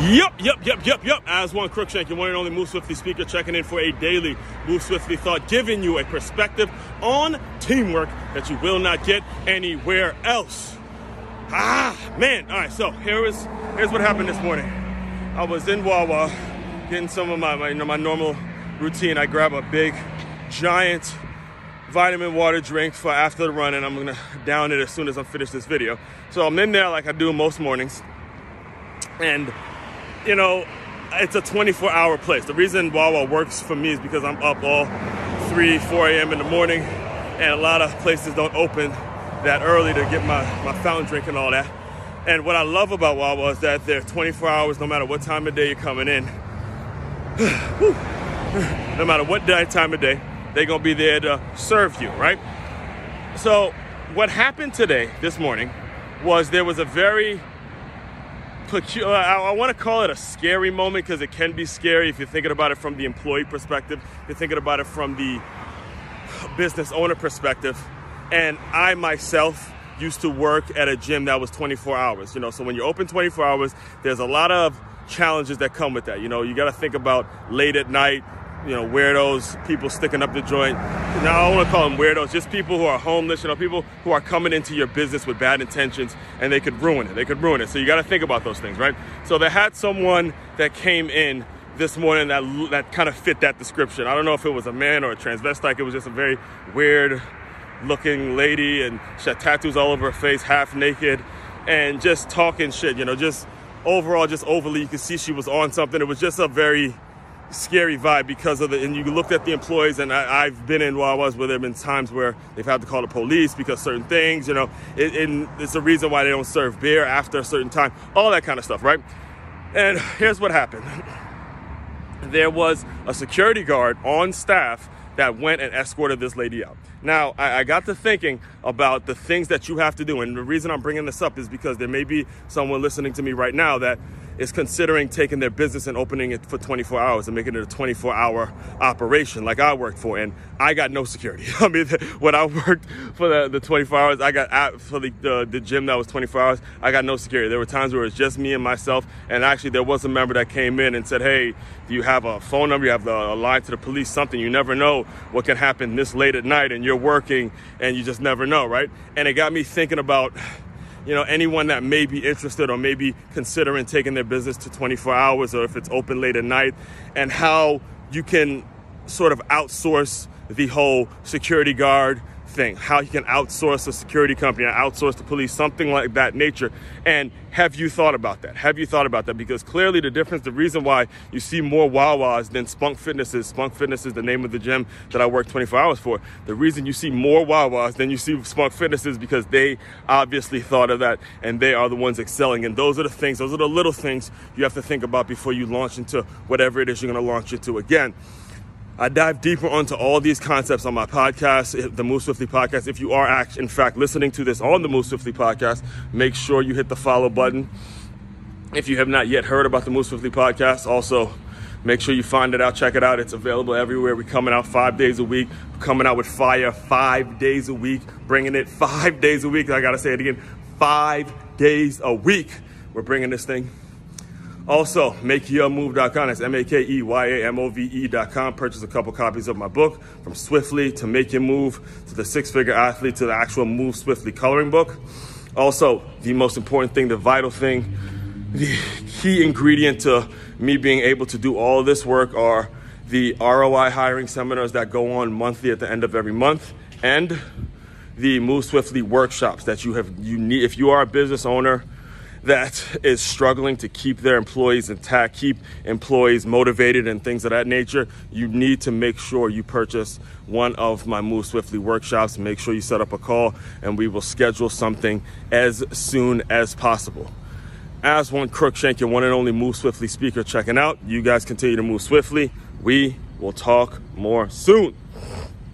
Yep, yep, yep, yep, yep. As one Crookshank, your one and only Move Swiftly speaker, checking in for a daily Move Swiftly thought, giving you a perspective on teamwork that you will not get anywhere else. Ah, man. All right, so here is here's what happened this morning. I was in Wawa getting some of my, my you know my normal routine. I grab a big, giant vitamin water drink for after the run, and I'm gonna down it as soon as I finish this video. So I'm in there like I do most mornings, and you know, it's a 24 hour place. The reason Wawa works for me is because I'm up all 3, 4 a.m. in the morning, and a lot of places don't open that early to get my, my fountain drink and all that. And what I love about Wawa is that they're 24 hours no matter what time of day you're coming in. no matter what day, time of day, they're gonna be there to serve you, right? So, what happened today, this morning, was there was a very Uh, I, I want to call it a scary moment because it can be scary if you're thinking about it from the employee perspective, you're thinking about it from the business owner perspective. And I myself used to work at a gym that was 24 hours, you know, so when you're open 24 hours, there's a lot of challenges that come with that. You know, you got to think about late at night, you know, weirdos, people sticking up the joint. Now, I don't want to call them weirdos, just people who are homeless, you know, people who are coming into your business with bad intentions and they could ruin it. They could ruin it. So you got to think about those things, right? So they had someone that came in this morning that that kind of fit that description. I don't know if it was a man or a transvestite. It was just a very weird looking lady and she had tattoos all over her face, half naked, and just talking shit, you know, just overall, just overly, you could see she was on something. It was just a very scary vibe because of the and you looked at the employees and I, have been in Wawas where there have been times where they've had to call the police because certain things you know it, it's a reason why they don't serve beer after a certain time all that kind of stuff right? And here's what happened. There was a security guard on staff that went and escorted this lady out. Now, I, I, got to thinking about the things that you have to do. And the reason I'm bringing this up is because there may be someone listening to me right now that is considering taking their business and opening it for 24 hours and making it a 24 hour operation like I worked for. And I got no security. I mean, when I worked for the, the 24 hours, I got out for the, the, the gym that was 24 hours, I got no security. There were times where it was just me and myself. And actually, there was a member that came in and said, Hey, do you have a phone number? You have the, a line to the police, something. You never know what can happen this late at night and you're working and you just never know, right? And it got me thinking about you know, anyone that may be interested or maybe considering taking their business to 24 hours or if it's open late at night and how you can sort of outsource the whole security guard thing, how you can outsource a security company, outsource the police, something like that nature. And have you thought about that? Have you thought about that? Because clearly the difference, the reason why you see more Wawas than Spunk Fitnesses, Spunk Fitness is the name of the gym that I work 24 hours for. The reason you see more Wawas than you see Spunk Fitnesses because they obviously thought of that and they are the ones excelling. And those are the things, those are the little things you have to think about before you launch into whatever it is you're to launch into. Again, I dive deeper onto all these concepts on my podcast, eh, the Move Swiftly podcast. If you are, in fact, listening to this on the Move Swiftly podcast, make sure you hit the follow button. If you have not yet heard about the Move Swiftly podcast, also make sure you find it out, check it out. It's available everywhere. We're coming out five days a week, We're coming out with fire five days a week, bringing it five days a week. I gotta say it again, five days a week. We're bringing this thing also, makeyourmove.com. That's M A K E Y A M O V E.com. Purchase a couple copies of my book from Swiftly to Make Your Move to the Six Figure Athlete to the actual Move Swiftly coloring book. Also, the most important thing, the vital thing, the key ingredient to me being able to do all this work are the ROI hiring seminars that go on monthly at the end of every month and the Move Swiftly workshops that you have you need if you are a business owner that is struggling to keep their employees intact, keep employees motivated, and things of that nature, you need to make sure you purchase one of my Move Swiftly workshops. Make sure you set up a call, and we will schedule something as soon as possible. As one Crookshank, your one and only Move Swiftly speaker, checking out. You guys continue to move swiftly. We will talk more soon.